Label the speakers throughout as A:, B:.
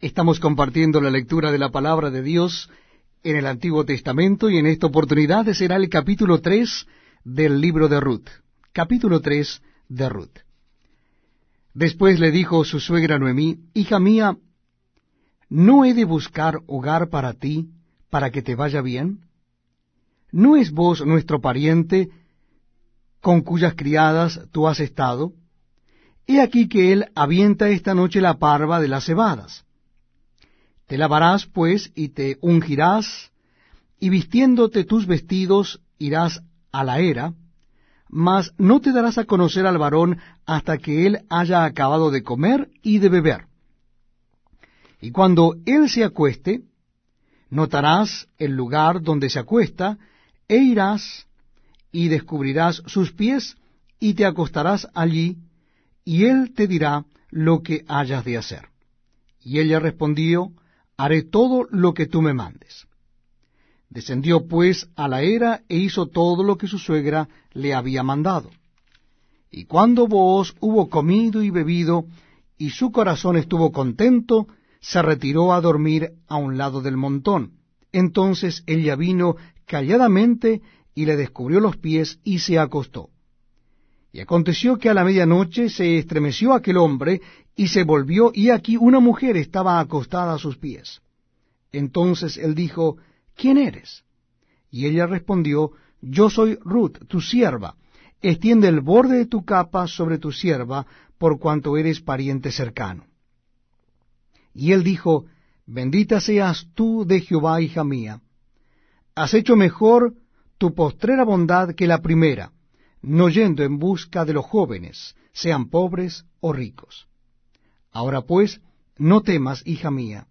A: Estamos compartiendo la lectura de la palabra de Dios en el Antiguo Testamento y en esta oportunidad será el capítulo 3 del libro de Ruth. Capítulo 3 de Ruth. Después le dijo su suegra Noemí, Hija mía, ¿no he de buscar hogar para ti, para que te vaya bien? ¿No es vos nuestro pariente, con cuyas criadas tú has estado? He aquí que él avienta esta noche la parva de las cebadas. Te lavarás, pues, y te ungirás, y vistiéndote tus vestidos irás a la era, mas no te darás a conocer al varón hasta que él haya acabado de comer y de beber. Y cuando él se acueste, notarás el lugar donde se acuesta, e irás y descubrirás sus pies, y te acostarás allí, y él te dirá lo que hayas de hacer. Y ella respondió, haré todo lo que tú me mandes. Descendió pues a la era e hizo todo lo que su suegra le había mandado. Y cuando Booz hubo comido y bebido, y su corazón estuvo contento, se retiró a dormir a un lado del montón. Entonces ella vino calladamente y le descubrió los pies y se acostó. Y aconteció que a la medianoche se estremeció aquel hombre y se volvió, y aquí una mujer estaba acostada a sus pies. Entonces él dijo, ¿quién eres? Y ella respondió, Yo soy Ruth, tu sierva. Extiende el borde de tu capa sobre tu sierva, por cuanto eres pariente cercano. Y él dijo, Bendita seas tú de Jehová, hija mía. Has hecho mejor tu postrera bondad que la primera no yendo en busca de los jóvenes, sean pobres o ricos. Ahora pues, no temas, hija mía,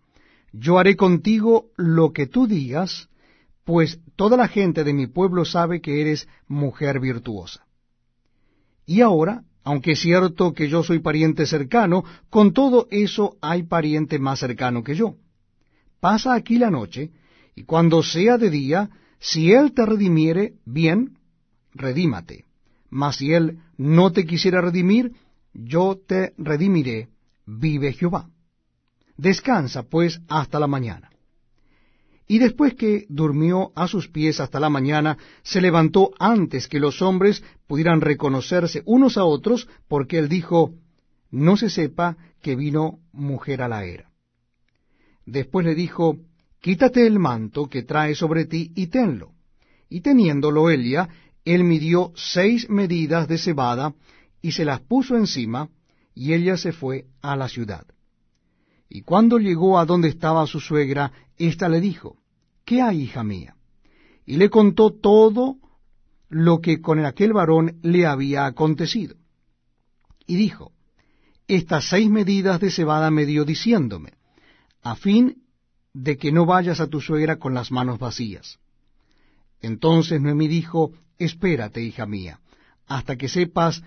A: yo haré contigo lo que tú digas, pues toda la gente de mi pueblo sabe que eres mujer virtuosa. Y ahora, aunque es cierto que yo soy pariente cercano, con todo eso hay pariente más cercano que yo. Pasa aquí la noche, y cuando sea de día, si él te redimiere, bien, redímate mas si él no te quisiera redimir, yo te redimiré, vive Jehová. Descansa, pues, hasta la mañana. Y después que durmió a sus pies hasta la mañana, se levantó antes que los hombres pudieran reconocerse unos a otros, porque él dijo, no se sepa que vino mujer a la era. Después le dijo, quítate el manto que trae sobre ti y tenlo. Y teniéndolo Elia, él midió seis medidas de cebada y se las puso encima, y ella se fue a la ciudad. Y cuando llegó a donde estaba su suegra, ésta le dijo, ¿Qué hay, hija mía? Y le contó todo lo que con aquel varón le había acontecido. Y dijo, Estas seis medidas de cebada me dio diciéndome, a fin de que no vayas a tu suegra con las manos vacías. Entonces Noemí dijo, Espérate, hija mía, hasta que sepas